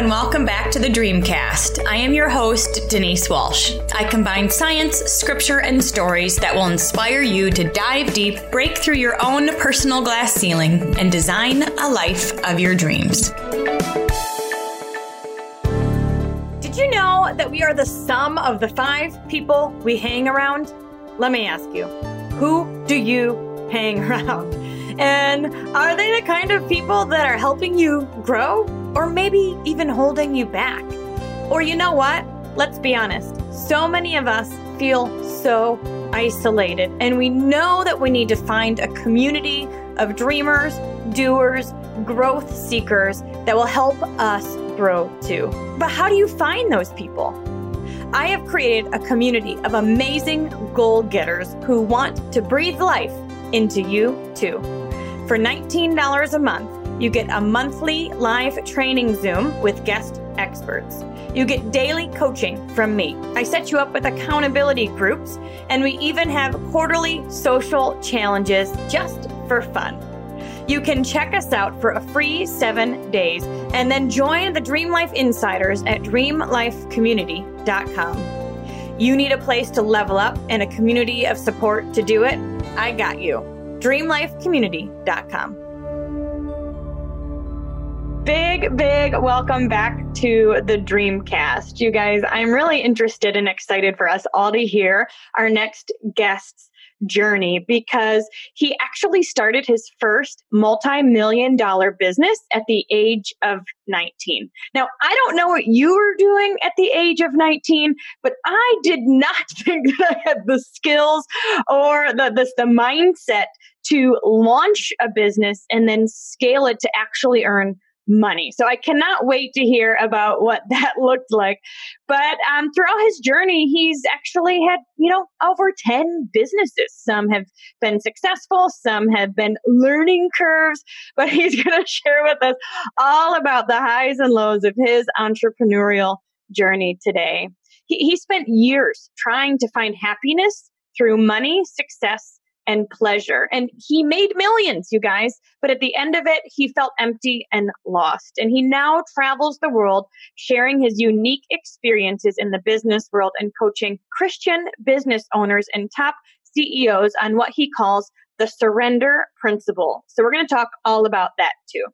and welcome back to the Dreamcast. I am your host, Denise Walsh. I combine science, scripture, and stories that will inspire you to dive deep, break through your own personal glass ceiling, and design a life of your dreams. Did you know that we are the sum of the five people we hang around? Let me ask you who do you hang around? And are they the kind of people that are helping you grow? Or maybe even holding you back. Or you know what? Let's be honest. So many of us feel so isolated, and we know that we need to find a community of dreamers, doers, growth seekers that will help us grow too. But how do you find those people? I have created a community of amazing goal getters who want to breathe life into you too. For $19 a month, you get a monthly live training Zoom with guest experts. You get daily coaching from me. I set you up with accountability groups, and we even have quarterly social challenges just for fun. You can check us out for a free seven days and then join the Dream Life Insiders at dreamlifecommunity.com. You need a place to level up and a community of support to do it? I got you. dreamlifecommunity.com. Big, big welcome back to the Dreamcast. You guys, I'm really interested and excited for us all to hear our next guest's journey because he actually started his first multi million dollar business at the age of 19. Now, I don't know what you were doing at the age of 19, but I did not think that I had the skills or the, the, the mindset to launch a business and then scale it to actually earn money. So I cannot wait to hear about what that looked like. But um, throughout his journey, he's actually had, you know, over 10 businesses. Some have been successful, some have been learning curves, but he's going to share with us all about the highs and lows of his entrepreneurial journey today. He, he spent years trying to find happiness through money, success, and pleasure. And he made millions, you guys, but at the end of it, he felt empty and lost. And he now travels the world sharing his unique experiences in the business world and coaching Christian business owners and top CEOs on what he calls the surrender principle. So we're going to talk all about that too.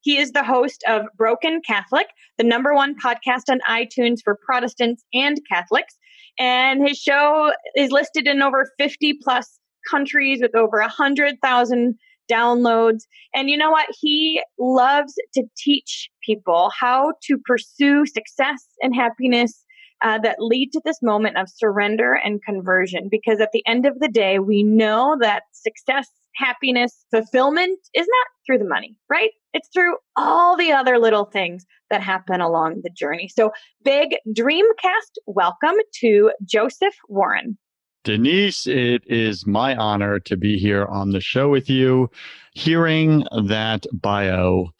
He is the host of Broken Catholic, the number one podcast on iTunes for Protestants and Catholics. And his show is listed in over 50 plus countries with over a hundred thousand downloads. And you know what? He loves to teach people how to pursue success and happiness uh, that lead to this moment of surrender and conversion. Because at the end of the day, we know that success, happiness, fulfillment is not through the money, right? It's through all the other little things that happen along the journey. So, big Dreamcast welcome to Joseph Warren. Denise, it is my honor to be here on the show with you. Hearing that bio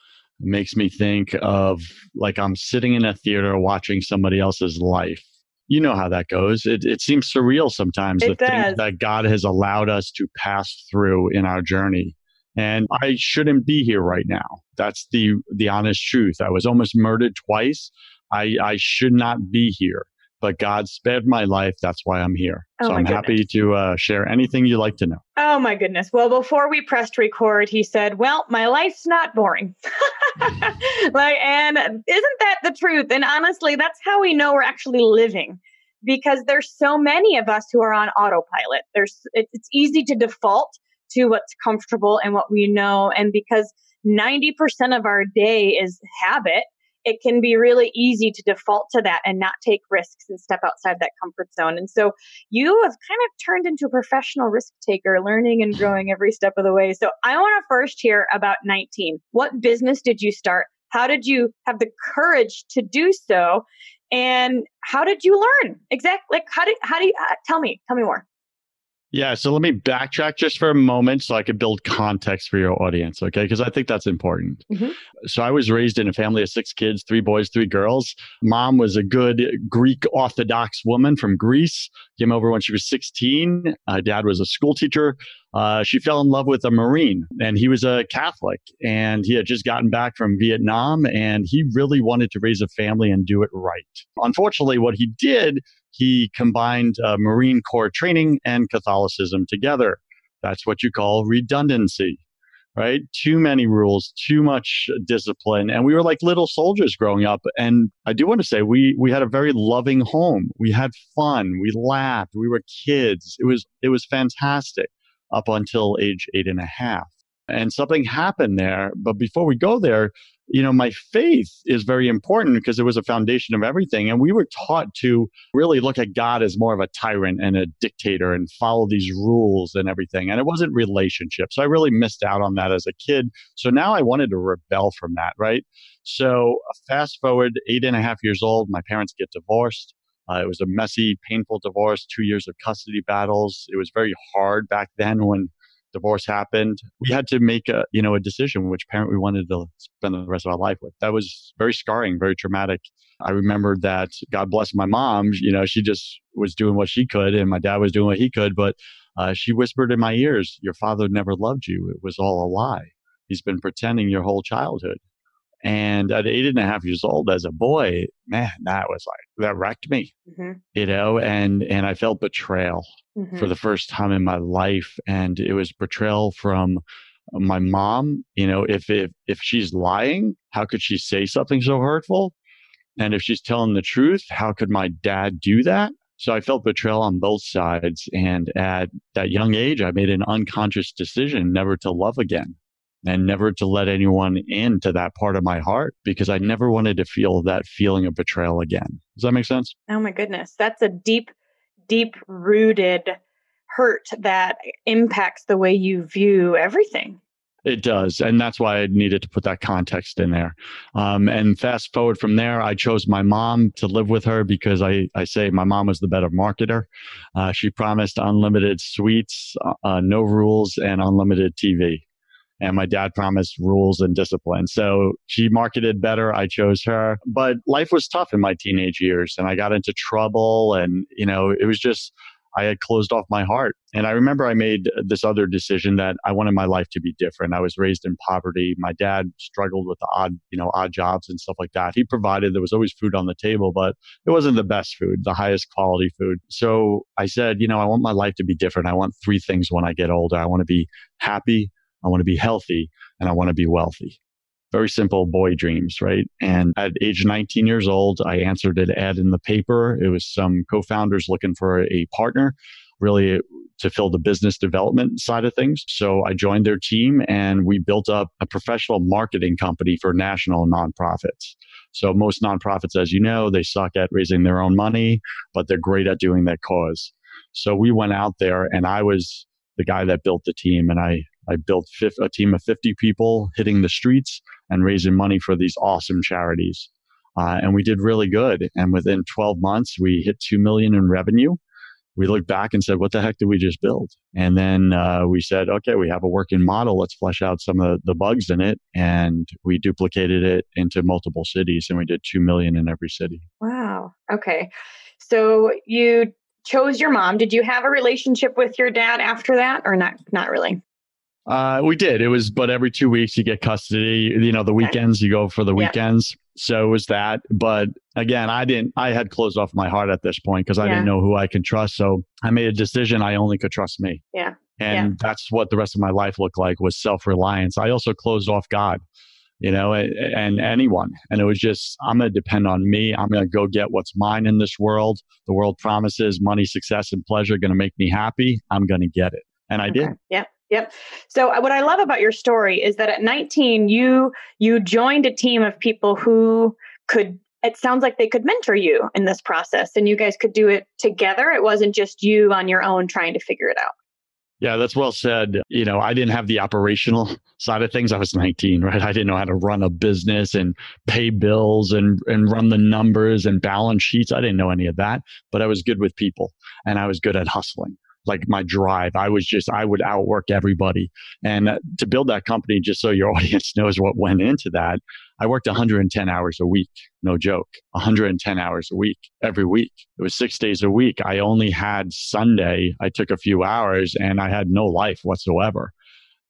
makes me think of like I'm sitting in a theater watching somebody else's life. You know how that goes. It, it seems surreal sometimes, it the does. that God has allowed us to pass through in our journey. And I shouldn't be here right now. That's the the honest truth. I was almost murdered twice. I, I should not be here but God spared my life. That's why I'm here. Oh so I'm goodness. happy to uh, share anything you'd like to know. Oh my goodness. Well, before we pressed record, he said, Well, my life's not boring. like, and isn't that the truth? And honestly, that's how we know we're actually living because there's so many of us who are on autopilot. There's, it's easy to default to what's comfortable and what we know. And because 90% of our day is habit, it can be really easy to default to that and not take risks and step outside that comfort zone. And so you have kind of turned into a professional risk taker, learning and growing every step of the way. So I want to first hear about 19. What business did you start? How did you have the courage to do so? And how did you learn? Exactly. Like, how did, how do you, uh, tell me, tell me more. Yeah, so let me backtrack just for a moment so I could build context for your audience, okay? Because I think that's important. Mm-hmm. So I was raised in a family of six kids, three boys, three girls. Mom was a good Greek Orthodox woman from Greece, came over when she was 16. Uh, dad was a school teacher. Uh, she fell in love with a Marine, and he was a Catholic, and he had just gotten back from Vietnam, and he really wanted to raise a family and do it right. Unfortunately, what he did he combined uh, Marine Corps training and Catholicism together. That's what you call redundancy, right? Too many rules, too much discipline. And we were like little soldiers growing up. And I do want to say we, we had a very loving home. We had fun. We laughed. We were kids. It was, it was fantastic up until age eight and a half. And something happened there. But before we go there, you know, my faith is very important because it was a foundation of everything. And we were taught to really look at God as more of a tyrant and a dictator and follow these rules and everything. And it wasn't relationships. So I really missed out on that as a kid. So now I wanted to rebel from that, right? So fast forward eight and a half years old, my parents get divorced. Uh, it was a messy, painful divorce, two years of custody battles. It was very hard back then when divorce happened, we had to make a, you know, a decision which parent we wanted to spend the rest of our life with. That was very scarring, very traumatic. I remember that God bless my mom, you know, she just was doing what she could and my dad was doing what he could, but uh, she whispered in my ears, your father never loved you. It was all a lie. He's been pretending your whole childhood. And at eight and a half years old, as a boy, man, that was like that wrecked me, mm-hmm. you know. And and I felt betrayal mm-hmm. for the first time in my life, and it was betrayal from my mom. You know, if if if she's lying, how could she say something so hurtful? And if she's telling the truth, how could my dad do that? So I felt betrayal on both sides. And at that young age, I made an unconscious decision never to love again and never to let anyone into that part of my heart because I never wanted to feel that feeling of betrayal again. Does that make sense? Oh my goodness. That's a deep, deep rooted hurt that impacts the way you view everything. It does. And that's why I needed to put that context in there. Um, and fast forward from there, I chose my mom to live with her because I, I say my mom was the better marketer. Uh, she promised unlimited sweets, uh, uh no rules, and unlimited TV and my dad promised rules and discipline. So she marketed better. I chose her, but life was tough in my teenage years and I got into trouble and, you know, it was just, I had closed off my heart. And I remember I made this other decision that I wanted my life to be different. I was raised in poverty. My dad struggled with the odd, you know, odd jobs and stuff like that. He provided, there was always food on the table, but it wasn't the best food, the highest quality food. So I said, you know, I want my life to be different. I want three things when I get older. I want to be happy. I want to be healthy and I want to be wealthy. Very simple boy dreams, right? And at age 19 years old, I answered an ad in the paper. It was some co-founders looking for a partner, really to fill the business development side of things. So I joined their team and we built up a professional marketing company for national nonprofits. So most nonprofits, as you know, they suck at raising their own money, but they're great at doing that cause. So we went out there and I was the guy that built the team and I I built a team of 50 people hitting the streets and raising money for these awesome charities. Uh, and we did really good. And within 12 months, we hit 2 million in revenue. We looked back and said, what the heck did we just build? And then uh, we said, okay, we have a working model. Let's flesh out some of the bugs in it. And we duplicated it into multiple cities and we did 2 million in every city. Wow. Okay. So you chose your mom. Did you have a relationship with your dad after that or not not really? Uh, we did. It was, but every two weeks you get custody. You know, the weekends you go for the yeah. weekends. So it was that. But again, I didn't. I had closed off my heart at this point because I yeah. didn't know who I can trust. So I made a decision. I only could trust me. Yeah. And yeah. that's what the rest of my life looked like was self reliance. I also closed off God. You know, and, and anyone. And it was just, I'm going to depend on me. I'm going to go get what's mine in this world. The world promises money, success, and pleasure going to make me happy. I'm going to get it. And I okay. did. Yeah. Yep. So uh, what I love about your story is that at 19 you you joined a team of people who could it sounds like they could mentor you in this process and you guys could do it together. It wasn't just you on your own trying to figure it out. Yeah, that's well said. You know, I didn't have the operational side of things. I was 19, right? I didn't know how to run a business and pay bills and, and run the numbers and balance sheets. I didn't know any of that, but I was good with people and I was good at hustling like my drive. I was just, I would outwork everybody. And uh, to build that company, just so your audience knows what went into that, I worked 110 hours a week. No joke. 110 hours a week every week. It was six days a week. I only had Sunday. I took a few hours and I had no life whatsoever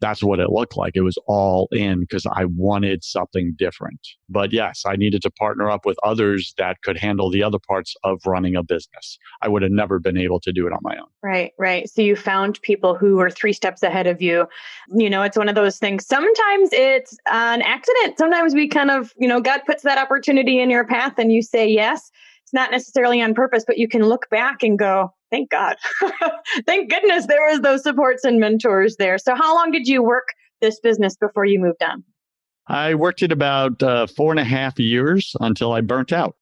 that's what it looked like. It was all in because I wanted something different. But yes, I needed to partner up with others that could handle the other parts of running a business. I would have never been able to do it on my own. Right, right. So you found people who were three steps ahead of you. You know, it's one of those things. Sometimes it's an accident. Sometimes we kind of, you know, God puts that opportunity in your path and you say yes. It's not necessarily on purpose, but you can look back and go, thank God. thank goodness there was those supports and mentors there. So how long did you work this business before you moved on? I worked it about uh, four and a half years until I burnt out.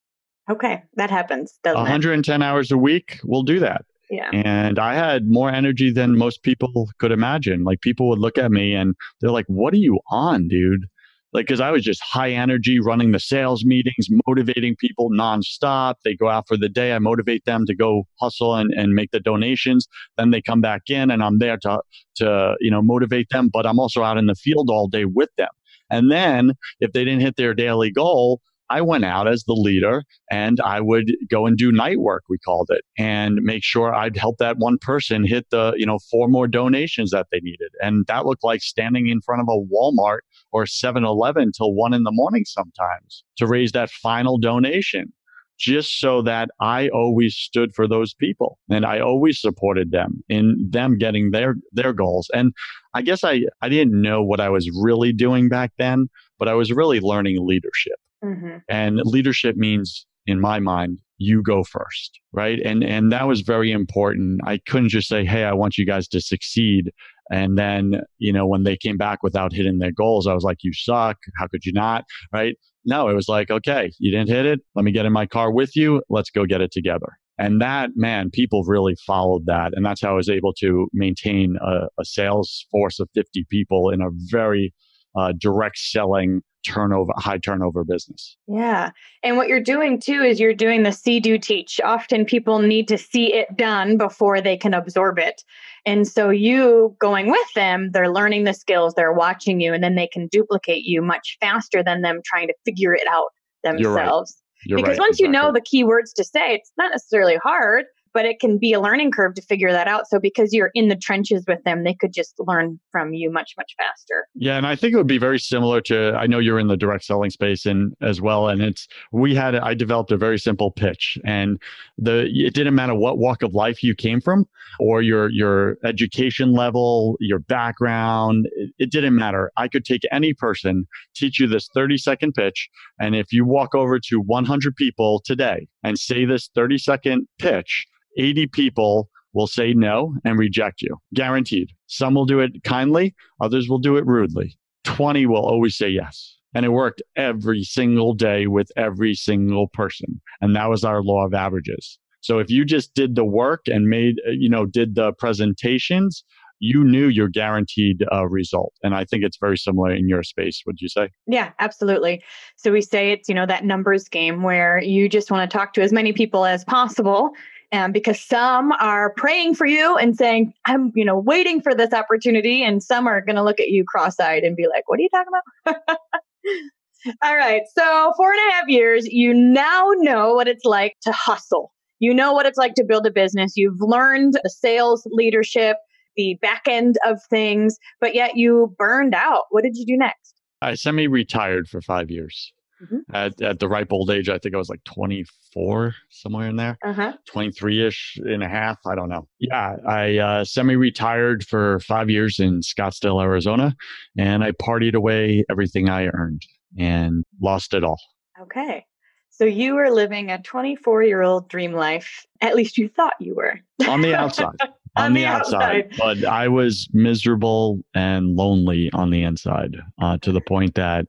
Okay, that happens, doesn't 110 it? hours a week will do that. Yeah. And I had more energy than most people could imagine. Like people would look at me and they're like, "What are you on, dude?" Like because I was just high energy running the sales meetings, motivating people nonstop. They go out for the day. I motivate them to go hustle and, and make the donations. Then they come back in and I'm there to to, you know, motivate them, but I'm also out in the field all day with them. And then if they didn't hit their daily goal, I went out as the leader and I would go and do night work, we called it, and make sure I'd help that one person hit the, you know, four more donations that they needed. And that looked like standing in front of a Walmart or 7 Eleven till one in the morning sometimes to raise that final donation just so that I always stood for those people and I always supported them in them getting their their goals. And I guess I I didn't know what I was really doing back then, but I was really learning leadership. Mm-hmm. And leadership means, in my mind, you go first, right? And and that was very important. I couldn't just say, "Hey, I want you guys to succeed," and then you know when they came back without hitting their goals, I was like, "You suck! How could you not?" Right? No, it was like, "Okay, you didn't hit it. Let me get in my car with you. Let's go get it together." And that man, people really followed that, and that's how I was able to maintain a, a sales force of 50 people in a very uh, direct selling turnover high turnover business. Yeah. And what you're doing too is you're doing the see do teach. Often people need to see it done before they can absorb it. And so you going with them they're learning the skills they're watching you and then they can duplicate you much faster than them trying to figure it out themselves You're right. You're because right, once exactly. you know the key words to say it's not necessarily hard but it can be a learning curve to figure that out. So because you're in the trenches with them, they could just learn from you much, much faster. Yeah. And I think it would be very similar to, I know you're in the direct selling space and as well. And it's, we had, I developed a very simple pitch and the, it didn't matter what walk of life you came from or your, your education level, your background, it, it didn't matter. I could take any person, teach you this 30 second pitch. And if you walk over to 100 people today and say this 30 second pitch, 80 people will say no and reject you. Guaranteed. Some will do it kindly, others will do it rudely. 20 will always say yes. And it worked every single day with every single person. And that was our law of averages. So if you just did the work and made, you know, did the presentations, you knew your guaranteed uh, result. And I think it's very similar in your space. Would you say? Yeah, absolutely. So we say it's, you know, that numbers game where you just want to talk to as many people as possible and because some are praying for you and saying, I'm, you know, waiting for this opportunity. And some are going to look at you cross eyed and be like, what are you talking about? All right. So, four and a half years, you now know what it's like to hustle. You know what it's like to build a business. You've learned the sales leadership, the back end of things, but yet you burned out. What did you do next? I semi retired for five years. Mm-hmm. At, at the ripe old age, I think I was like 24, somewhere in there, uh-huh. 23 ish and a half. I don't know. Yeah, I uh, semi retired for five years in Scottsdale, Arizona, and I partied away everything I earned and lost it all. Okay. So you were living a 24 year old dream life. At least you thought you were. On the outside. on, on, the, the outside. outside. But I was miserable and lonely on the inside uh, to the point that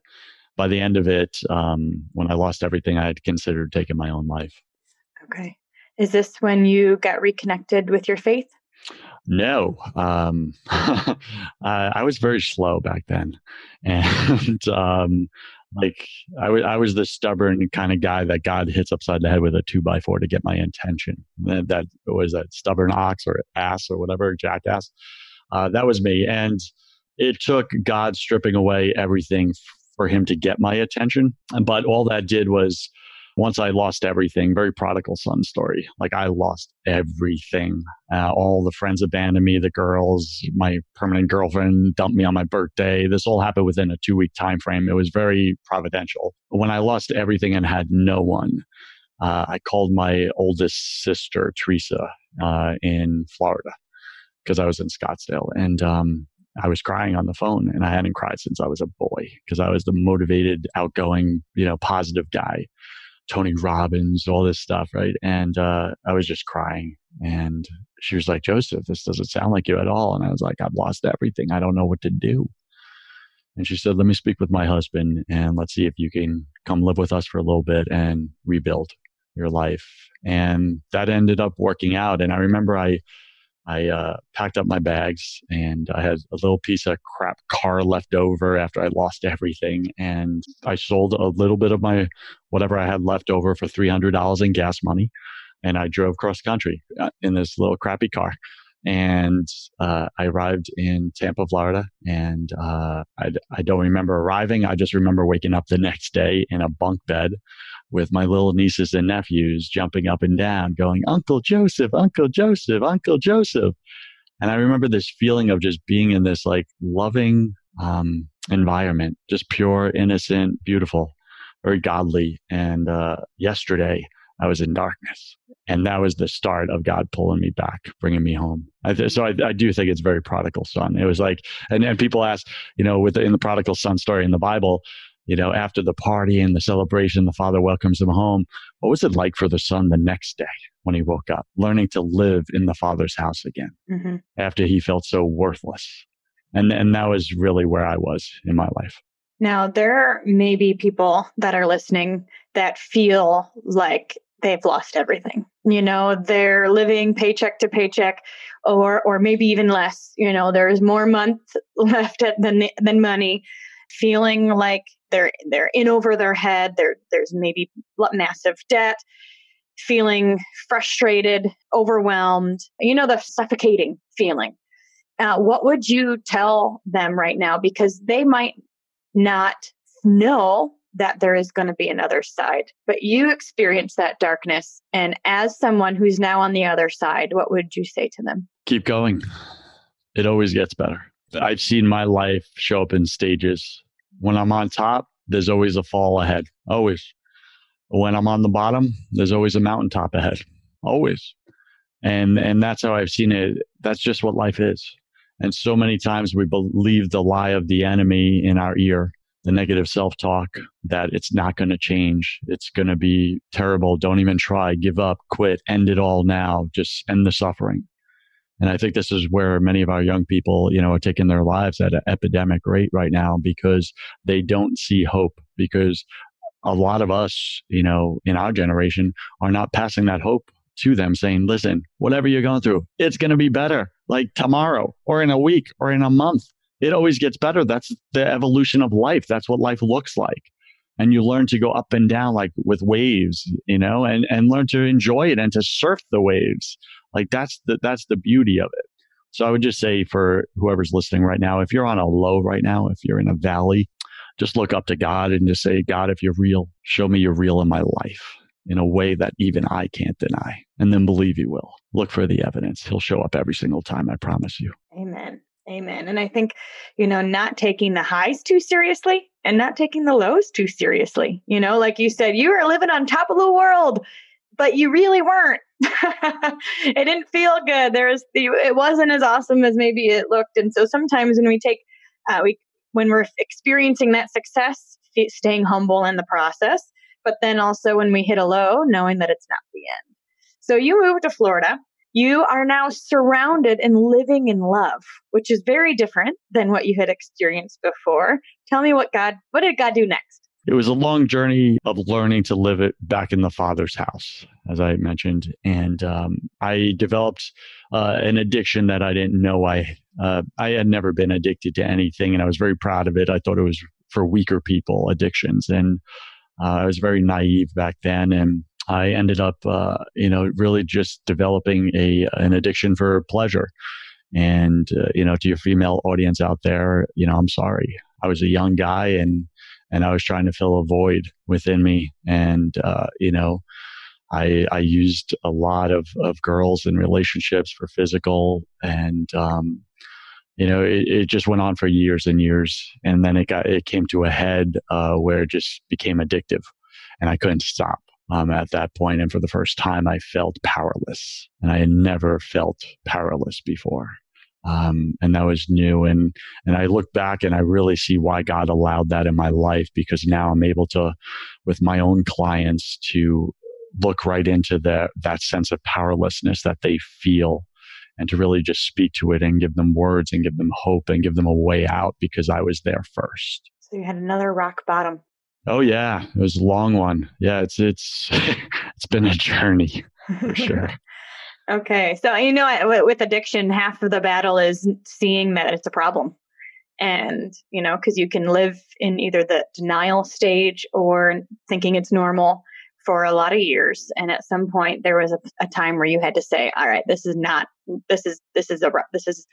by the end of it, um, when I lost everything, I had considered taking my own life. Okay. Is this when you got reconnected with your faith? No, um, uh, I was very slow back then, and um, like I, w- I was the stubborn kind of guy that God hits upside the head with a two by four to get my attention. That, that was a stubborn ox or ass or whatever, jackass. Uh, that was me, and it took God stripping away everything for him to get my attention. But all that did was once I lost everything, very prodigal son story. Like I lost everything. Uh, all the friends abandoned me, the girls, my permanent girlfriend dumped me on my birthday. This all happened within a two week time frame. It was very providential. When I lost everything and had no one, uh, I called my oldest sister, Teresa, uh, in Florida because I was in Scottsdale. And um, I was crying on the phone and I hadn't cried since I was a boy because I was the motivated, outgoing, you know, positive guy. Tony Robbins, all this stuff, right? And uh, I was just crying. And she was like, Joseph, this doesn't sound like you at all. And I was like, I've lost everything. I don't know what to do. And she said, Let me speak with my husband and let's see if you can come live with us for a little bit and rebuild your life. And that ended up working out. And I remember I I uh, packed up my bags and I had a little piece of crap car left over after I lost everything. And I sold a little bit of my whatever I had left over for $300 in gas money. And I drove cross country uh, in this little crappy car. And uh, I arrived in Tampa, Florida. And uh, I, I don't remember arriving. I just remember waking up the next day in a bunk bed with my little nieces and nephews jumping up and down, going, Uncle Joseph, Uncle Joseph, Uncle Joseph. And I remember this feeling of just being in this like loving um, environment, just pure, innocent, beautiful, very godly. And uh, yesterday, I was in darkness. And that was the start of God pulling me back, bringing me home. I th- so I, I, do think it's very prodigal son. It was like, and, and people ask, you know, with the, in the prodigal son story in the Bible, you know, after the party and the celebration, the father welcomes him home. What was it like for the son the next day when he woke up, learning to live in the father's house again mm-hmm. after he felt so worthless? And, and that was really where I was in my life. Now, there may be people that are listening that feel like they've lost everything. You know, they're living paycheck to paycheck or or maybe even less. You know, there's more month left than than money, feeling like they're they're in over their head. There there's maybe massive debt, feeling frustrated, overwhelmed. You know the suffocating feeling. Uh, what would you tell them right now? Because they might not know that there is going to be another side, but you experience that darkness. And as someone who's now on the other side, what would you say to them? Keep going. It always gets better. I've seen my life show up in stages when I'm on top, there's always a fall ahead. Always. When I'm on the bottom, there's always a mountaintop ahead. Always. And and that's how I've seen it. That's just what life is. And so many times we believe the lie of the enemy in our ear, the negative self-talk that it's not going to change. It's going to be terrible. Don't even try. Give up. Quit. End it all now. Just end the suffering. And I think this is where many of our young people, you know, are taking their lives at an epidemic rate right now because they don't see hope because a lot of us, you know, in our generation are not passing that hope to them saying, listen, whatever you're going through, it's going to be better like tomorrow or in a week or in a month. It always gets better. That's the evolution of life. That's what life looks like. And you learn to go up and down like with waves, you know, and, and learn to enjoy it and to surf the waves like that's the that's the beauty of it. So I would just say for whoever's listening right now, if you're on a low right now, if you're in a valley, just look up to God and just say, God, if you're real, show me you're real in my life in a way that even I can't deny. And then believe He will. Look for the evidence. He'll show up every single time, I promise you. Amen. Amen. And I think, you know, not taking the highs too seriously and not taking the lows too seriously. You know, like you said, you were living on top of the world but you really weren't. it didn't feel good. There was the, it wasn't as awesome as maybe it looked. And so sometimes when we take, uh, we, when we're experiencing that success, staying humble in the process, but then also when we hit a low, knowing that it's not the end. So you moved to Florida. You are now surrounded and living in love, which is very different than what you had experienced before. Tell me what God, what did God do next? It was a long journey of learning to live it back in the father's house, as I mentioned. And um, I developed uh, an addiction that I didn't know I uh, I had never been addicted to anything, and I was very proud of it. I thought it was for weaker people addictions, and uh, I was very naive back then, and I ended up, uh, you know, really just developing a an addiction for pleasure. And uh, you know, to your female audience out there, you know, I'm sorry. I was a young guy, and and I was trying to fill a void within me. And, uh, you know, I, I used a lot of, of girls and relationships for physical and, um, you know, it, it just went on for years and years. And then it got, it came to a head, uh, where it just became addictive and I couldn't stop. Um, at that point, and for the first time, I felt powerless, and I had never felt powerless before. Um, and that was new. And, and I look back and I really see why God allowed that in my life because now I'm able to, with my own clients, to look right into the, that sense of powerlessness that they feel and to really just speak to it and give them words and give them hope and give them a way out because I was there first. So you had another rock bottom. Oh yeah, it was a long one. Yeah, it's it's it's been a journey for sure. Okay. So, you know, with addiction, half of the battle is seeing that it's a problem. And, you know, because you can live in either the denial stage or thinking it's normal for a lot of years. And at some point, there was a, a time where you had to say, all right, this is not, this is, this is a, this is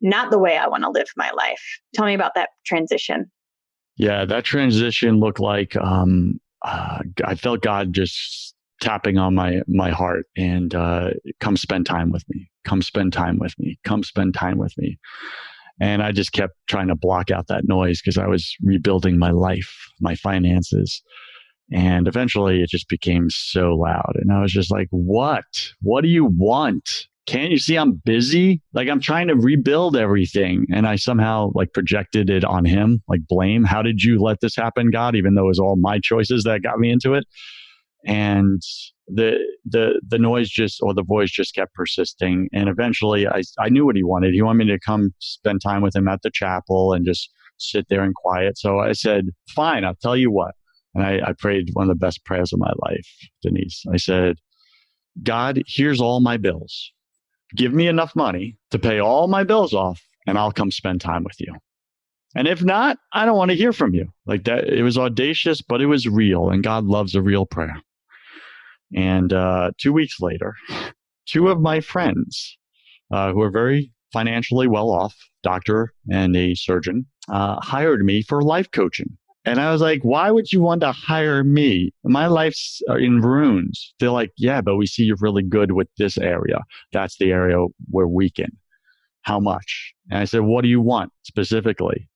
not the way I want to live my life. Tell me about that transition. Yeah, that transition looked like um, uh, I felt God just tapping on my my heart and uh, come spend time with me come spend time with me come spend time with me. And i just kept trying to block out that noise because i was rebuilding my life my finances. And eventually it just became so loud and i was just like what? What do you want? Can't you see i'm busy? Like i'm trying to rebuild everything. And i somehow like projected it on him like blame. How did you let this happen god? Even though it was all my choices that got me into it and the the the noise just or the voice just kept persisting. And eventually I, I knew what he wanted. He wanted me to come spend time with him at the chapel and just sit there in quiet. So i said fine i'll tell you what. And I, I prayed one of the best prayers of my life denise. I said god here's all my bills. Give me enough money to pay all my bills off and i'll come spend time with you. And if not i don't want to hear from you. Like that it was audacious but it was real and god loves a real prayer and uh, two weeks later, two of my friends uh, who are very financially well off, doctor and a surgeon, uh, hired me for life coaching. And I was like, why would you want to hire me? My life's uh, in ruins. They're like, yeah, but we see you're really good with this area. That's the area we're weak in. How much? And I said, what do you want specifically?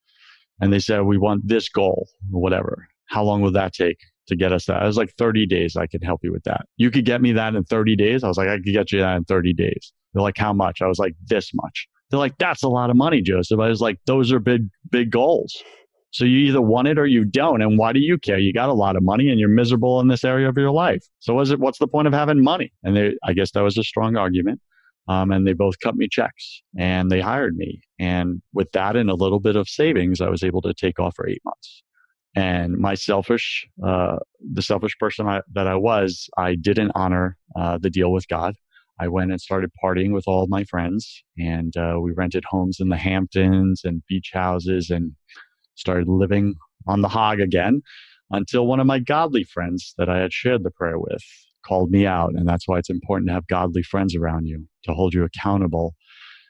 And they said, we want this goal, whatever. How long will that take? To get us that. I was like 30 days. I can help you with that. You could get me that in 30 days. I was like, I could get you that in 30 days. They're like, how much? I was like, this much. They're like, that's a lot of money, Joseph. I was like, those are big, big goals. So you either want it or you don't. And why do you care? You got a lot of money and you're miserable in this area of your life. So was it, what's the point of having money? And they, I guess that was a strong argument. Um, and they both cut me checks and they hired me. And with that and a little bit of savings, I was able to take off for eight months. And my selfish, uh, the selfish person I, that I was, I didn't honor uh, the deal with God. I went and started partying with all my friends, and uh, we rented homes in the Hamptons and beach houses, and started living on the hog again. Until one of my godly friends that I had shared the prayer with called me out, and that's why it's important to have godly friends around you to hold you accountable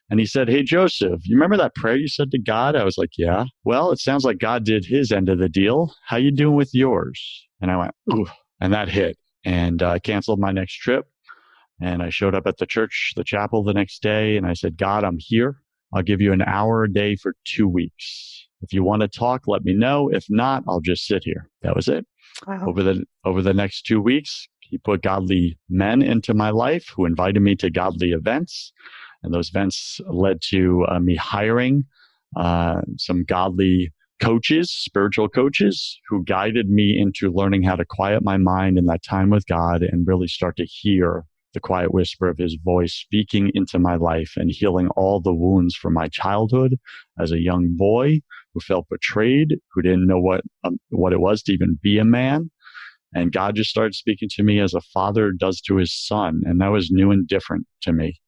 and he said, Hey, Joseph, you remember that prayer you said to God? I was like, Yeah. Well, it sounds like God did his end of the deal. How you doing with yours? And I went, Ooh. And that hit. And I uh, canceled my next trip. And I showed up at the church, the chapel the next day. And I said, God, I'm here. I'll give you an hour a day for two weeks. If you want to talk, let me know. If not, I'll just sit here. That was it. Wow. Over the, over the next two weeks, he put godly men into my life who invited me to godly events. And those events led to uh, me hiring uh, some godly coaches, spiritual coaches, who guided me into learning how to quiet my mind in that time with God and really start to hear the quiet whisper of his voice speaking into my life and healing all the wounds from my childhood as a young boy who felt betrayed, who didn't know what um, what it was to even be a man. And God just started speaking to me as a father does to his son, and that was new and different to me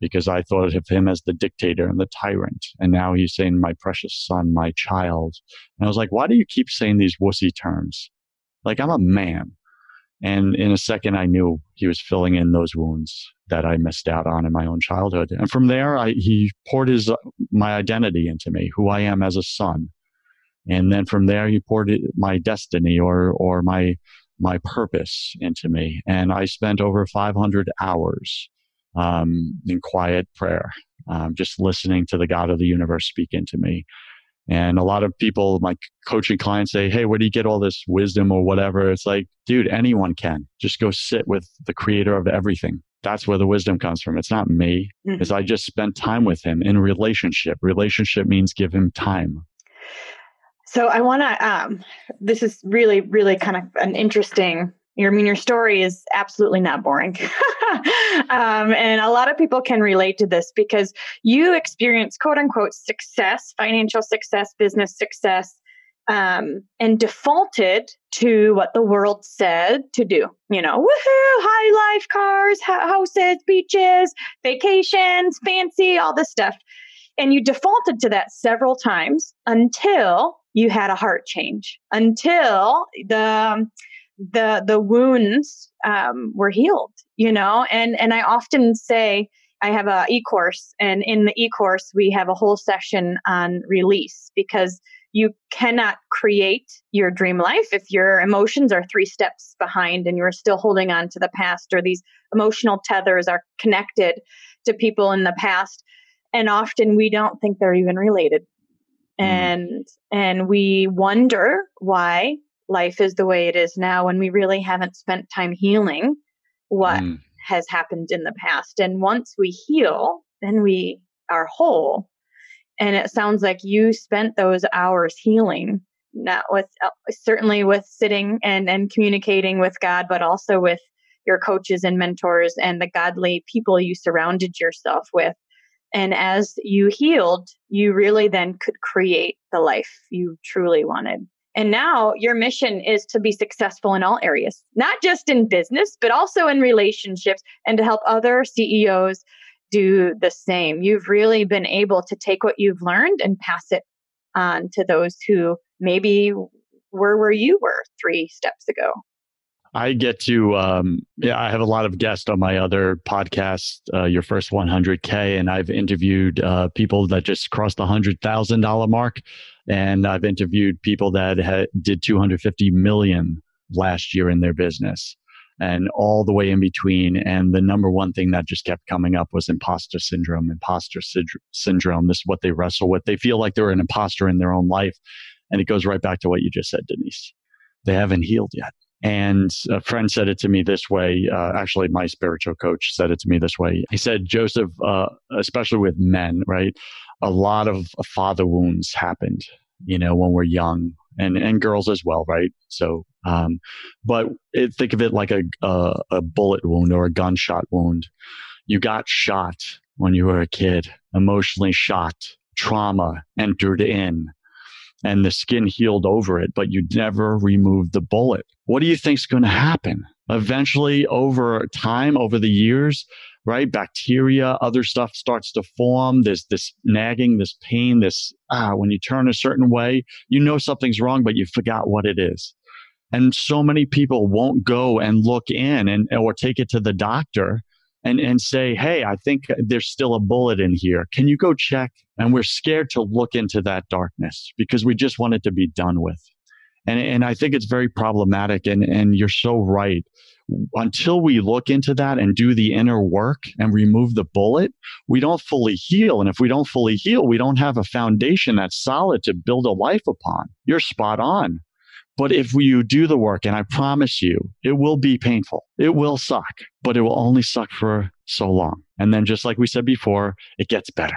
because I thought of him as the dictator and the tyrant. And now he's saying, my precious son, my child. And I was like, why do you keep saying these wussy terms? Like, I'm a man. And in a second, I knew he was filling in those wounds that I missed out on in my own childhood. And from there, I, he poured his, my identity into me, who I am as a son. And then from there, he poured my destiny or, or my, my purpose into me. And I spent over 500 hours, um, in quiet prayer, um, just listening to the God of the universe speak into me. And a lot of people, my coaching clients say, Hey, where do you get all this wisdom or whatever? It's like, dude, anyone can just go sit with the creator of everything. That's where the wisdom comes from. It's not me. Mm-hmm. Is I just spent time with him in relationship. Relationship means give him time. So I want to, um, this is really, really kind of an interesting your, I mean, your story is absolutely not boring. um, and a lot of people can relate to this because you experience quote unquote success, financial success, business success, um, and defaulted to what the world said to do. You know, woohoo, high life cars, houses, beaches, vacations, fancy, all this stuff. And you defaulted to that several times until you had a heart change, until the, the the wounds um, were healed you know? And and i often say i have a e-course and in the e-course we have a whole session on release because you cannot create your dream life if your emotions are three steps behind and you're still holding on to the past or these emotional tethers are connected to people in the past. And often we don't think they're even related. Mm. and and we wonder why life is the way it is now when we really haven't spent time healing what mm. has happened in the past. And once we heal, then we are whole. And it sounds like you spent those hours healing, not with uh, certainly with sitting and, and communicating with God, but also with your coaches and mentors and the godly people you surrounded yourself with. And as you healed, you really then could create the life you truly wanted. And now your mission is to be successful in all areas, not just in business, but also in relationships and to help other CEOs do the same. You've really been able to take what you've learned and pass it on to those who maybe were where you were three steps ago. I get to, um, yeah, I have a lot of guests on my other podcast, uh, Your First 100K, and I've interviewed uh, people that just crossed the $100,000 mark. And I've interviewed people that ha- did 250 million last year in their business and all the way in between. And the number one thing that just kept coming up was imposter syndrome, imposter sy- syndrome. This is what they wrestle with. They feel like they're an imposter in their own life. And it goes right back to what you just said, Denise. They haven't healed yet. And a friend said it to me this way. Uh, actually, my spiritual coach said it to me this way. He said, Joseph, uh, especially with men, right? A lot of father wounds happened, you know, when we're young and, and girls as well, right? So, um, but it, think of it like a, a, a bullet wound or a gunshot wound. You got shot when you were a kid, emotionally shot, trauma entered in and the skin healed over it, but you never removed the bullet. What do you think is going to happen? Eventually, over time, over the years, right? Bacteria, other stuff starts to form. There's this nagging, this pain, this, ah, when you turn a certain way, you know something's wrong, but you forgot what it is. And so many people won't go and look in and, or take it to the doctor and, and say, Hey, I think there's still a bullet in here. Can you go check? And we're scared to look into that darkness because we just want it to be done with. And, and I think it's very problematic. And, and you're so right. Until we look into that and do the inner work and remove the bullet, we don't fully heal. And if we don't fully heal, we don't have a foundation that's solid to build a life upon. You're spot on. But if you do the work, and I promise you, it will be painful. It will suck, but it will only suck for so long. And then, just like we said before, it gets better.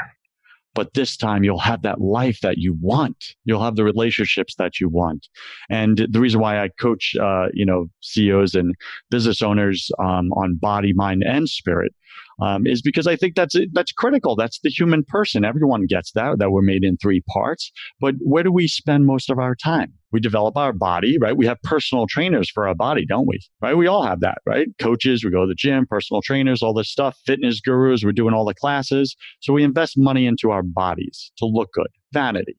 But this time you'll have that life that you want. You'll have the relationships that you want. And the reason why I coach, uh, you know, CEOs and business owners um, on body, mind, and spirit um, is because I think that's that's critical. That's the human person. Everyone gets that that we're made in three parts. But where do we spend most of our time? We develop our body, right? We have personal trainers for our body, don't we? Right? We all have that, right? Coaches, we go to the gym, personal trainers, all this stuff, fitness gurus, we're doing all the classes. So we invest money into our bodies to look good. Vanity.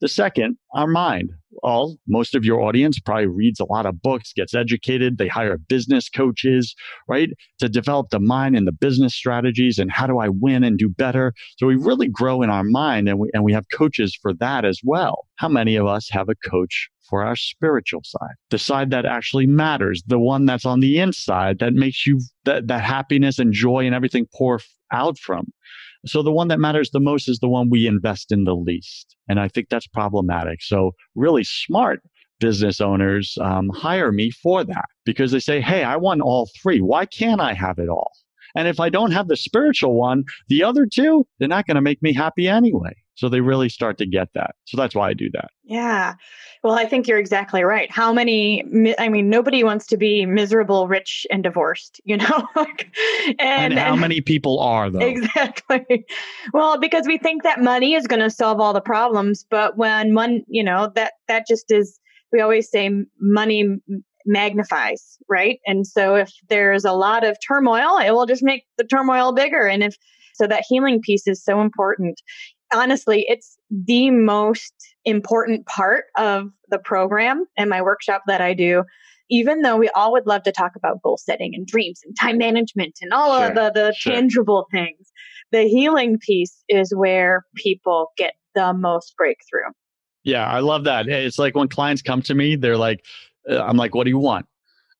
The second, our mind. All most of your audience probably reads a lot of books, gets educated. They hire business coaches, right, to develop the mind and the business strategies and how do I win and do better. So we really grow in our mind, and we and we have coaches for that as well. How many of us have a coach for our spiritual side, the side that actually matters, the one that's on the inside that makes you that that happiness and joy and everything pour out from. So the one that matters the most is the one we invest in the least. And I think that's problematic. So really smart business owners um, hire me for that because they say, Hey, I want all three. Why can't I have it all? And if I don't have the spiritual one, the other two, they're not going to make me happy anyway. So they really start to get that. So that's why I do that. Yeah. Well, I think you're exactly right. How many, I mean, nobody wants to be miserable, rich, and divorced, you know? and, and, how and, many people are, though? Exactly. Well, because we think that money is going to solve all the problems. But when one, you know, that, that just is, we always say money magnifies, right? And so if there's a lot of turmoil, it will just make the turmoil bigger. And if, so that healing piece is so important honestly, it's the most important part of the program and my workshop that I do. Even though we all would love to talk about goal setting and dreams and time management and all sure, of the, the sure. tangible things, the healing piece is where people get the most breakthrough. Yeah, I love that. It's like when clients come to me, they're like, I'm like, what do you want?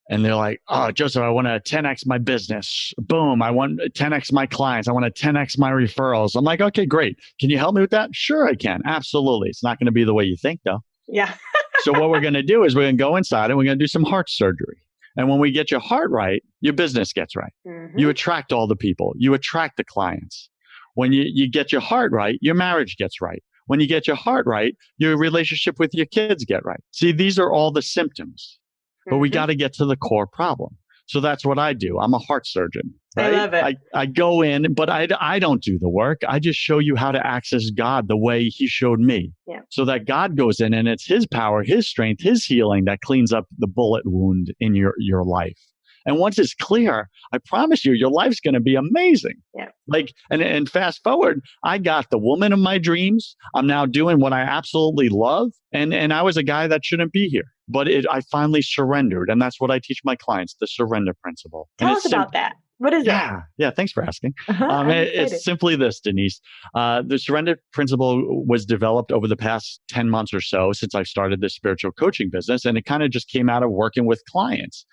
and they're like, "Oh, Joseph, I want to 10x my business. Boom, I want 10x my clients. I want to 10x my referrals." I'm like, "Okay, great. Can you help me with that?" Sure, I can. Absolutely. It's not going to be the way you think, though. Yeah. so what we're going to do is we're going to go inside and we're going to do some heart surgery. And when we get your heart right, your business gets right. Mm-hmm. You attract all the people. You attract the clients. When you, you get your heart right, your marriage gets right. When you get your heart right, your relationship with your kids get right. See, these are all the symptoms but we mm-hmm. got to get to the core problem. So that's what I do. I'm a heart surgeon. Right? I love it. I, I go in, but I, I don't do the work. I just show you how to access God the way He showed me. Yeah. So that God goes in and it's His power, His strength, His healing that cleans up the bullet wound in your, your life. And once it's clear, I promise you, your life's going to be amazing. Yeah. Like, and, and fast forward, I got the woman of my dreams. I'm now doing what I absolutely love. And, and I was a guy that shouldn't be here, but it, I finally surrendered. And that's what I teach my clients, the surrender principle. Tell us sim- about that. What is yeah, that? Yeah, thanks for asking. Uh-huh, um, it, it's simply this, Denise. Uh, the surrender principle was developed over the past 10 months or so since I've started this spiritual coaching business, and it kind of just came out of working with clients.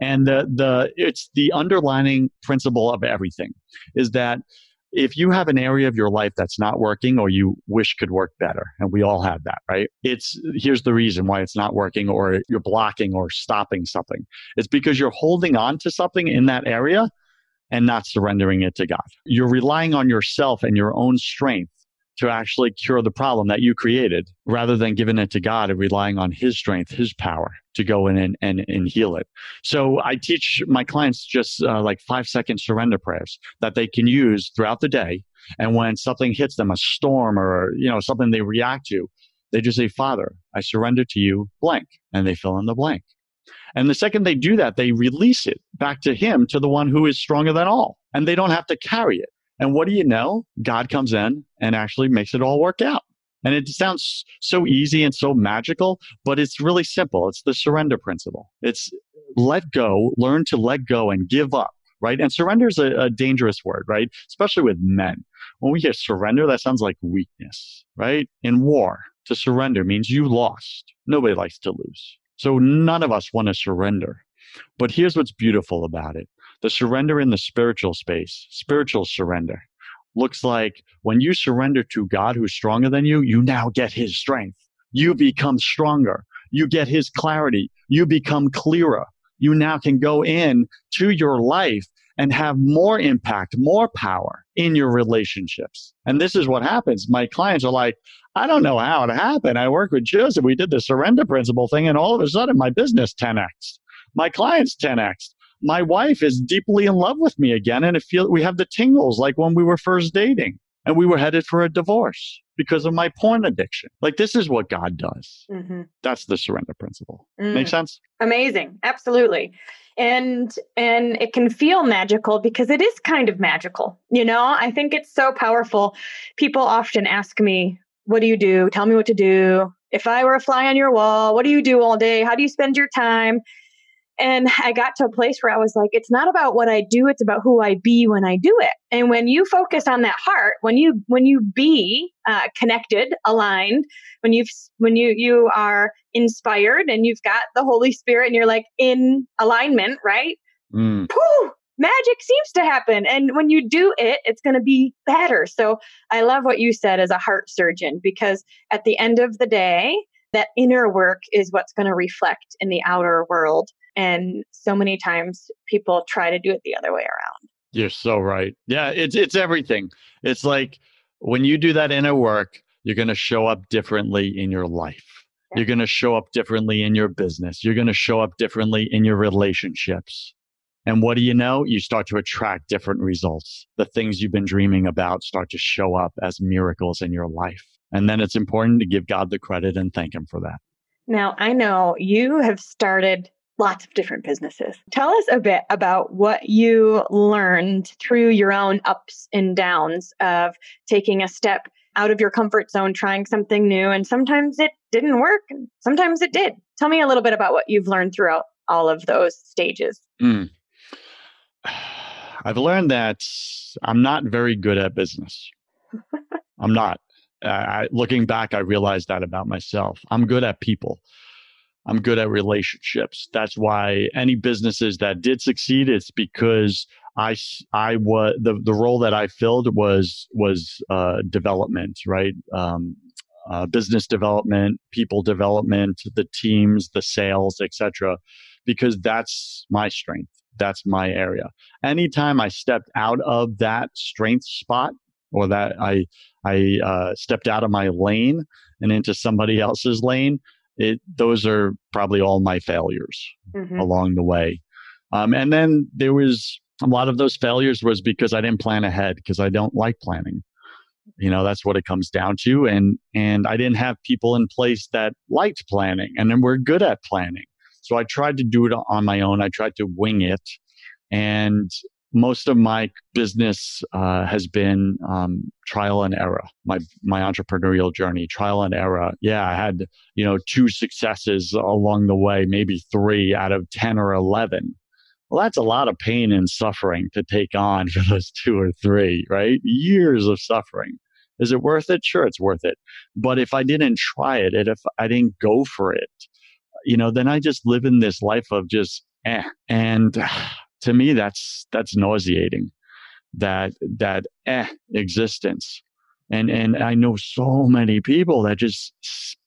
And the, the, it's the underlining principle of everything is that if you have an area of your life that's not working or you wish could work better, and we all have that, right? It's here's the reason why it's not working or you're blocking or stopping something. It's because you're holding on to something in that area and not surrendering it to God. You're relying on yourself and your own strength to actually cure the problem that you created rather than giving it to God and relying on His strength, His power to go in and, and, and heal it. So I teach my clients just uh, like five second surrender prayers that they can use throughout the day. And when something hits them, a storm or, you know, something they react to, they just say, Father, I surrender to you blank. And they fill in the blank. And the second they do that, they release it back to Him, to the one who is stronger than all. And they don't have to carry it. And what do you know? God comes in and actually makes it all work out. And it sounds so easy and so magical, but it's really simple. It's the surrender principle. It's let go, learn to let go and give up, right? And surrender is a, a dangerous word, right? Especially with men. When we hear surrender, that sounds like weakness, right? In war, to surrender means you lost. Nobody likes to lose. So none of us want to surrender. But here's what's beautiful about it. The surrender in the spiritual space, spiritual surrender, looks like when you surrender to God who's stronger than you, you now get his strength. You become stronger. You get his clarity. You become clearer. You now can go in to your life and have more impact, more power in your relationships. And this is what happens. My clients are like, I don't know how it happened. I work with Joseph. We did the surrender principle thing, and all of a sudden my business 10x. My clients 10x. My wife is deeply in love with me again and it feel we have the tingles like when we were first dating and we were headed for a divorce because of my porn addiction. Like this is what God does. Mm-hmm. That's the surrender principle. Mm. Make sense? Amazing. Absolutely. And and it can feel magical because it is kind of magical. You know, I think it's so powerful. People often ask me, "What do you do? Tell me what to do." If I were a fly on your wall, what do you do all day? How do you spend your time? And I got to a place where I was like, it's not about what I do, it's about who I be when I do it. And when you focus on that heart, when you when you be uh, connected, aligned, when you've when you you are inspired and you've got the Holy Spirit and you're like in alignment, right? Mm. magic seems to happen. And when you do it, it's going to be better. So I love what you said as a heart surgeon because at the end of the day, that inner work is what's going to reflect in the outer world. And so many times people try to do it the other way around. You're so right. Yeah, it's it's everything. It's like when you do that inner work, you're going to show up differently in your life. Yeah. You're going to show up differently in your business. You're going to show up differently in your relationships. And what do you know? You start to attract different results. The things you've been dreaming about start to show up as miracles in your life. And then it's important to give God the credit and thank Him for that. Now, I know you have started lots of different businesses. Tell us a bit about what you learned through your own ups and downs of taking a step out of your comfort zone, trying something new. And sometimes it didn't work, and sometimes it did. Tell me a little bit about what you've learned throughout all of those stages. Mm. I've learned that I'm not very good at business. I'm not. Uh, looking back, I realized that about myself. I'm good at people. I'm good at relationships. That's why any businesses that did succeed, it's because I, I was the, the role that I filled was, was, uh, development, right? Um, uh, business development, people development, the teams, the sales, etc. Because that's my strength. That's my area. Anytime I stepped out of that strength spot or that I, I uh, stepped out of my lane and into somebody else's lane, it those are probably all my failures mm-hmm. along the way. Um, and then there was a lot of those failures was because I didn't plan ahead because I don't like planning. You know, that's what it comes down to. And and I didn't have people in place that liked planning and then we're good at planning. So I tried to do it on my own. I tried to wing it. And most of my business uh, has been um, trial and error. My my entrepreneurial journey, trial and error. Yeah, I had you know two successes along the way, maybe three out of ten or eleven. Well, that's a lot of pain and suffering to take on for those two or three, right? Years of suffering. Is it worth it? Sure, it's worth it. But if I didn't try it, and if I didn't go for it, you know, then I just live in this life of just eh. And to me that's that's nauseating that that eh existence. And and i know so many people that just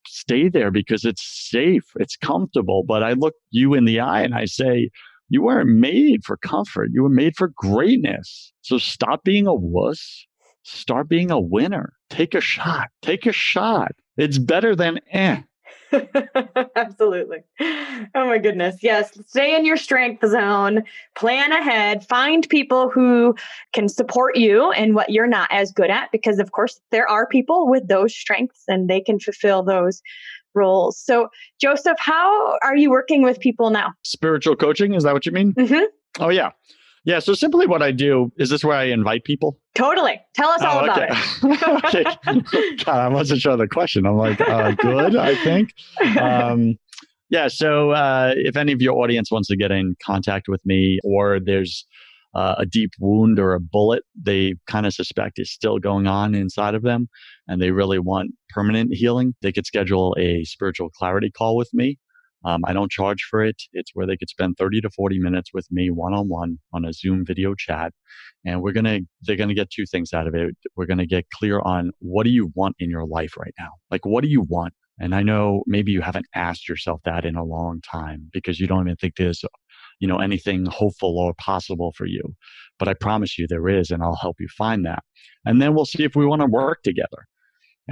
stay there because it's safe it's comfortable but i look you in the eye and i say you weren't made for comfort. You were made for greatness. So stop being a wuss. Start being a winner. Take a shot. Take a shot. It's better than eh Absolutely. Oh my goodness. Yes. Stay in your strength zone, plan ahead, find people who can support you in what you're not as good at, because of course there are people with those strengths and they can fulfill those roles. So, Joseph, how are you working with people now? Spiritual coaching, is that what you mean? Mm-hmm. Oh, yeah. Yeah. So simply what I do is this where I invite people? Totally. Tell us all oh, okay. about it. okay. God, I wasn't sure the question. I'm like, uh, good, I think. Um, yeah. So uh, if any of your audience wants to get in contact with me or there's uh, a deep wound or a bullet they kind of suspect is still going on inside of them and they really want permanent healing, they could schedule a spiritual clarity call with me. Um, I don't charge for it. It's where they could spend 30 to 40 minutes with me one on one on a Zoom video chat. And we're going to, they're going to get two things out of it. We're going to get clear on what do you want in your life right now? Like, what do you want? And I know maybe you haven't asked yourself that in a long time because you don't even think there's, you know, anything hopeful or possible for you. But I promise you there is, and I'll help you find that. And then we'll see if we want to work together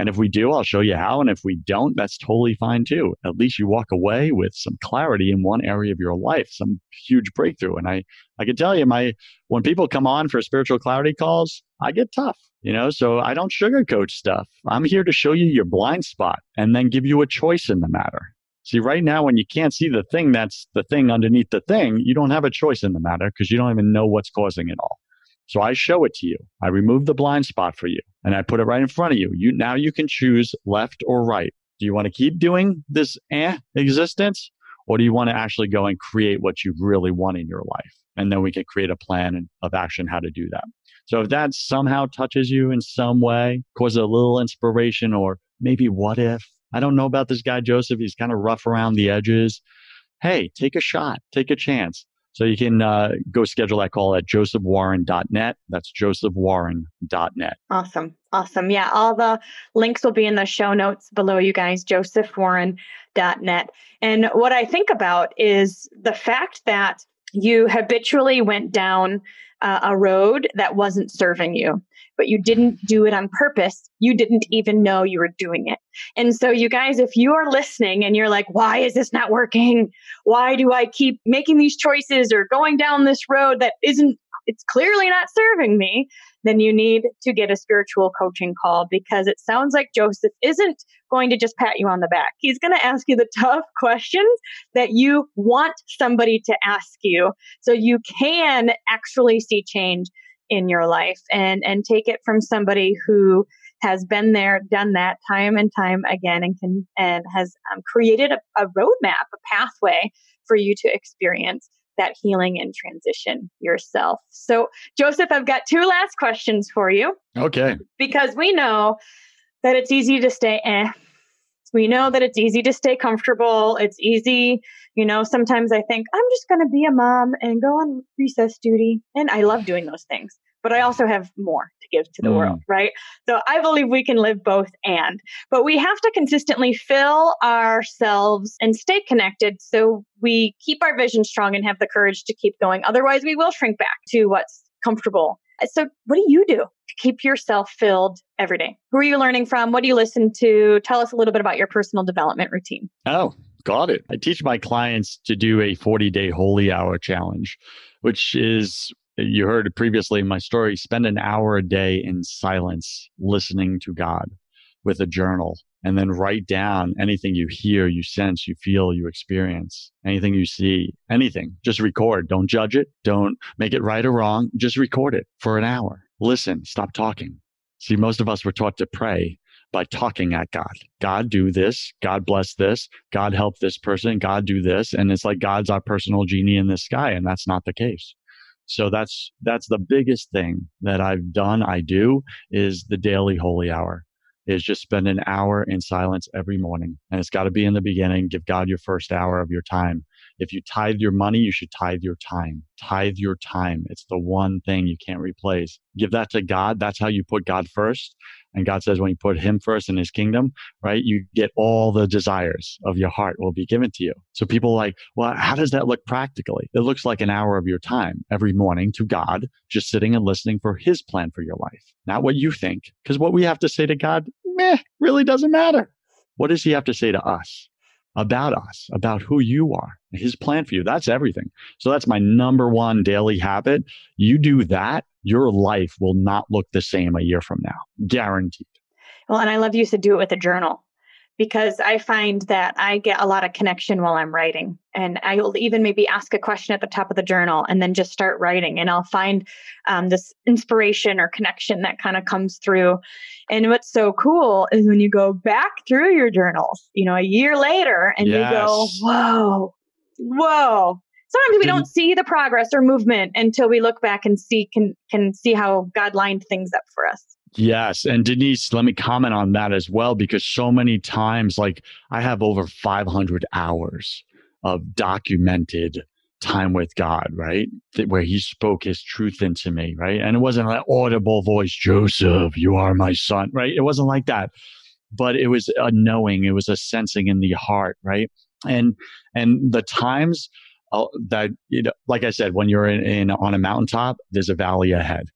And if we do, I'll show you how. And if we don't, that's totally fine too. At least you walk away with some clarity in one area of your life, some huge breakthrough. And I, I can tell you, my, when people come on for spiritual clarity calls, I get tough, you know, so I don't sugarcoat stuff. I'm here to show you your blind spot and then give you a choice in the matter. See, right now, when you can't see the thing that's the thing underneath the thing, you don't have a choice in the matter because you don't even know what's causing it all. So I show it to you. I remove the blind spot for you and I put it right in front of you. You now you can choose left or right. Do you want to keep doing this eh existence or do you want to actually go and create what you really want in your life? And then we can create a plan of action how to do that. So if that somehow touches you in some way, causes a little inspiration or maybe what if? I don't know about this guy, Joseph. He's kind of rough around the edges. Hey, take a shot, take a chance. So you can uh, go schedule that call at josephwarren.net. That's josephwarren.net. Awesome. Awesome. Yeah, all the links will be in the show notes below you guys, josephwarren.net. And what I think about is the fact that you habitually went down uh, a road that wasn't serving you but you didn't do it on purpose. You didn't even know you were doing it. And so, you guys, if you are listening and you're like, why is this not working? Why do I keep making these choices or going down this road that isn't, it's clearly not serving me? Then you need to get a spiritual coaching call because it sounds like Joseph isn't going to just pat you on the back. He's going to ask you the tough questions that you want somebody to ask you so you can actually see change in your life and and take it from somebody who has been there, done that time and time again, and can and has um, created a, a roadmap, a pathway for you to experience that healing and transition yourself. So, Joseph, I've got two last questions for you. Okay. Because we know that it's easy to stay eh. We know that it's easy to stay comfortable. It's easy, you know, sometimes I think I'm just going to be a mom and go on recess duty. And I love doing those things but I also have more to give to the mm. world, right? So I believe we can live both and, but we have to consistently fill ourselves and stay connected so we keep our vision strong and have the courage to keep going. Otherwise, we will shrink back to what's comfortable. So, what do you do to keep yourself filled every day? Who are you learning from? What do you listen to? Tell us a little bit about your personal development routine. Oh, got it. I teach my clients to do a 40 day holy hour challenge, which is you heard previously in my story, spend an hour a day in silence listening to God with a journal and then write down anything you hear, you sense, you feel, you experience, anything you see, anything. Just record. Don't judge it. Don't make it right or wrong. Just record it for an hour. Listen, stop talking. See, most of us were taught to pray by talking at God. God do this. God bless this. God help this person. God do this. And it's like God's our personal genie in the sky. And that's not the case. So that's, that's the biggest thing that I've done. I do is the daily holy hour is just spend an hour in silence every morning. And it's got to be in the beginning. Give God your first hour of your time. If you tithe your money, you should tithe your time. Tithe your time. It's the one thing you can't replace. Give that to God. That's how you put God first. And God says when you put him first in his kingdom, right, you get all the desires of your heart will be given to you. So people like, well, how does that look practically? It looks like an hour of your time every morning to God, just sitting and listening for his plan for your life, not what you think. Because what we have to say to God, meh, really doesn't matter. What does he have to say to us? About us, about who you are, his plan for you. That's everything. So that's my number one daily habit. You do that, your life will not look the same a year from now. Guaranteed. Well, and I love you to do it with a journal because I find that I get a lot of connection while I'm writing. And I will even maybe ask a question at the top of the journal and then just start writing. And I'll find um, this inspiration or connection that kind of comes through. And what's so cool is when you go back through your journals, you know, a year later and yes. you go, whoa, whoa. Sometimes we don't see the progress or movement until we look back and see can can see how God lined things up for us. Yes. And Denise, let me comment on that as well, because so many times, like I have over 500 hours of documented time with God, right? where he spoke his truth into me, right? And it wasn't an audible voice, Joseph, you are my son, right? It wasn't like that. But it was a knowing, it was a sensing in the heart, right? And, and the times uh, that, you know, like I said, when you're in, in on a mountaintop, there's a valley ahead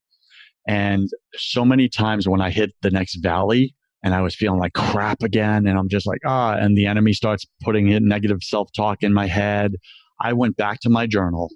and so many times when I hit the next valley and I was feeling like crap again. And I'm just like, ah, and the enemy starts putting in negative self talk in my head. I went back to my journal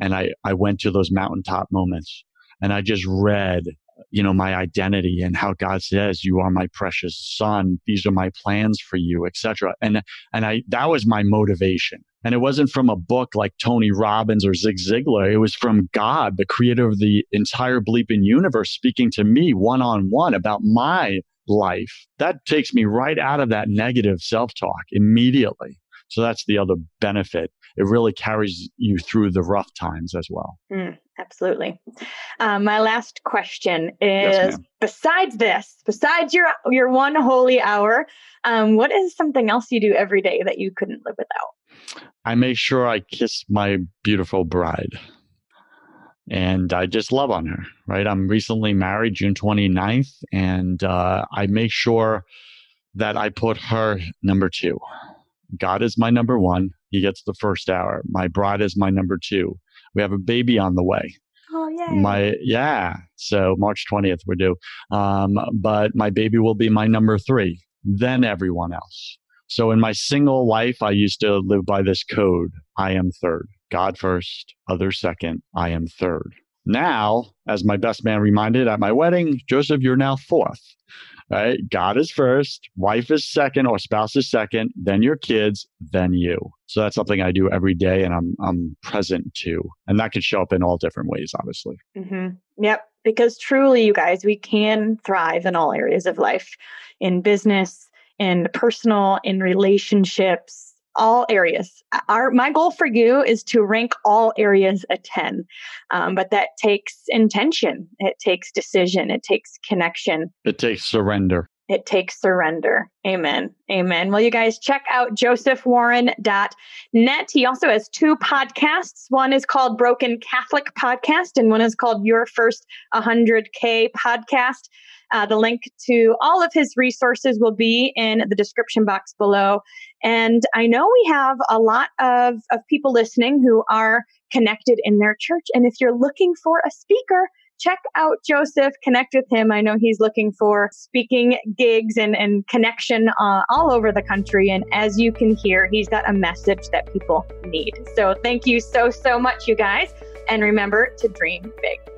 and I, I went to those mountaintop moments and I just read, you know, my identity and how God says, you are my precious son. These are my plans for you, etc. And, and I, that was my motivation. And it wasn't from a book like Tony Robbins or Zig Ziglar. It was from God, the creator of the entire bleeping universe, speaking to me one on one about my life. That takes me right out of that negative self talk immediately. So that's the other benefit. It really carries you through the rough times as well. Mm, absolutely. Um, my last question is: yes, besides this, besides your your one holy hour, um, what is something else you do every day that you couldn't live without? I make sure I kiss my beautiful bride and I just love on her, right? I'm recently married June 29th, and uh, I make sure that I put her number two. God is my number one. He gets the first hour. My bride is my number two. We have a baby on the way. Oh yeah. My yeah. So March 20th we're due. Um, but my baby will be my number three. Then everyone else. So in my single life, I used to live by this code. I am third. God first, others second. I am third. Now, as my best man reminded at my wedding, Joseph, you're now fourth right? God is first, wife is second, or spouse is second, then your kids, then you. So that's something I do every day, and I'm I'm present to, and that could show up in all different ways, obviously. Mm-hmm. Yep, because truly, you guys, we can thrive in all areas of life, in business, in personal, in relationships, all areas. Our my goal for you is to rank all areas a ten, um, but that takes intention. It takes decision. It takes connection. It takes surrender. It takes surrender. Amen. Amen. Well, you guys check out josephwarren.net. He also has two podcasts. One is called Broken Catholic Podcast, and one is called Your First 100K Podcast. Uh, the link to all of his resources will be in the description box below. And I know we have a lot of, of people listening who are connected in their church. And if you're looking for a speaker, check out Joseph, connect with him. I know he's looking for speaking gigs and, and connection uh, all over the country. And as you can hear, he's got a message that people need. So thank you so, so much, you guys. And remember to dream big.